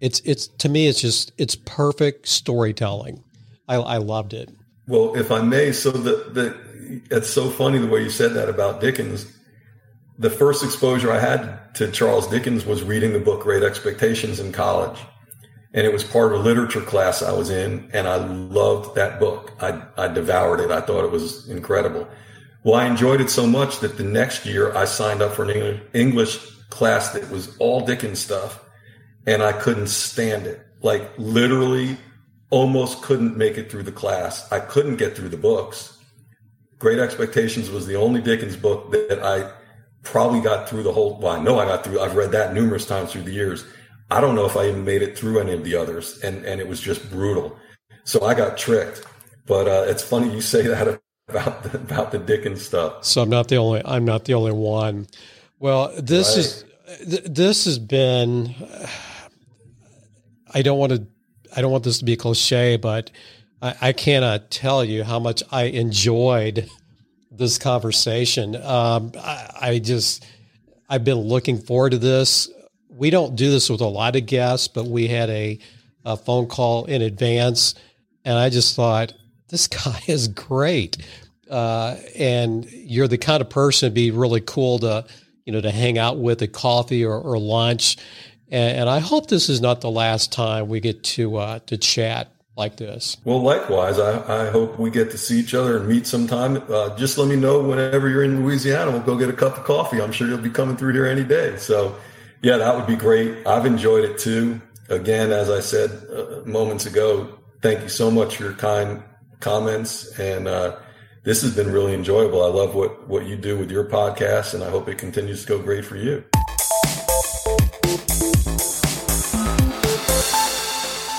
it's it's to me, it's just it's perfect storytelling. I, I loved it. Well, if I may, so the the it's so funny the way you said that about Dickens. The first exposure I had to Charles Dickens was reading the book Great Expectations in college. And it was part of a literature class I was in, and I loved that book. I, I devoured it. I thought it was incredible. Well, I enjoyed it so much that the next year I signed up for an English class that was all Dickens stuff, and I couldn't stand it. Like literally, almost couldn't make it through the class. I couldn't get through the books. Great Expectations was the only Dickens book that I probably got through the whole. Well, I know I got through. I've read that numerous times through the years. I don't know if I even made it through any of the others, and and it was just brutal. So I got tricked. But uh, it's funny you say that about the, about the Dickens stuff. So I'm not the only. I'm not the only one. Well, this right. is this has been. I don't want to. I don't want this to be a cliche, but I, I cannot tell you how much I enjoyed this conversation. Um, I, I just. I've been looking forward to this. We don't do this with a lot of guests, but we had a, a phone call in advance, and I just thought this guy is great. Uh, and you're the kind of person to be really cool to you know, to hang out with at coffee or, or lunch. And, and, I hope this is not the last time we get to uh, to chat like this. Well, likewise, I, I hope we get to see each other and meet sometime. Uh, just let me know whenever you're in Louisiana. We'll go get a cup of coffee. I'm sure you'll be coming through here any day. So, yeah, that would be great. I've enjoyed it too. Again, as I said uh, moments ago, thank you so much for your kind comments and uh, this has been really enjoyable. I love what, what you do with your podcast, and I hope it continues to go great for you.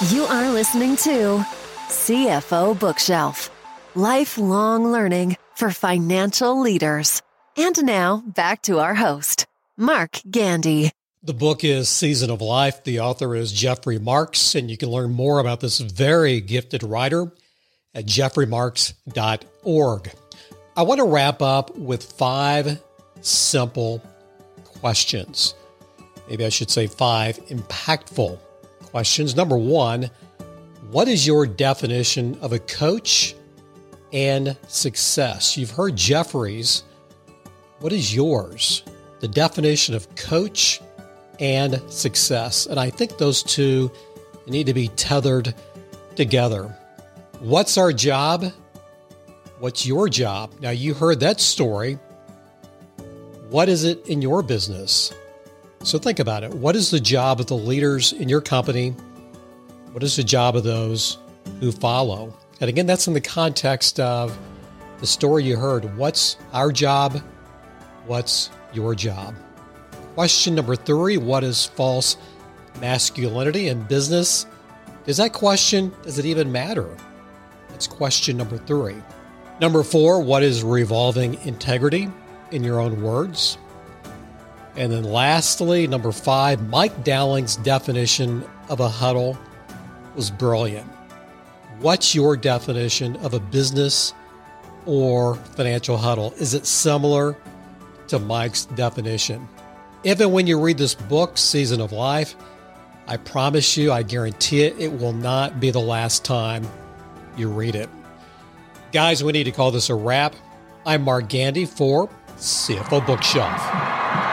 You are listening to CFO Bookshelf Lifelong Learning for Financial Leaders. And now back to our host, Mark Gandy. The book is Season of Life. The author is Jeffrey Marx, and you can learn more about this very gifted writer at jeffreymarx.org. I want to wrap up with five simple questions. Maybe I should say five impactful questions. Number one, what is your definition of a coach and success? You've heard Jeffrey's. What is yours? The definition of coach and success. And I think those two need to be tethered together. What's our job? What's your job? Now, you heard that story. What is it in your business? So think about it. What is the job of the leaders in your company? What is the job of those who follow? And again, that's in the context of the story you heard. What's our job? What's your job? Question number three What is false masculinity in business? Does that question, does it even matter? Question number three. Number four, what is revolving integrity in your own words? And then lastly, number five, Mike Dowling's definition of a huddle was brilliant. What's your definition of a business or financial huddle? Is it similar to Mike's definition? If and when you read this book, Season of Life, I promise you, I guarantee it, it will not be the last time you read it. Guys, we need to call this a wrap. I'm Mark Gandy for CFO Bookshelf.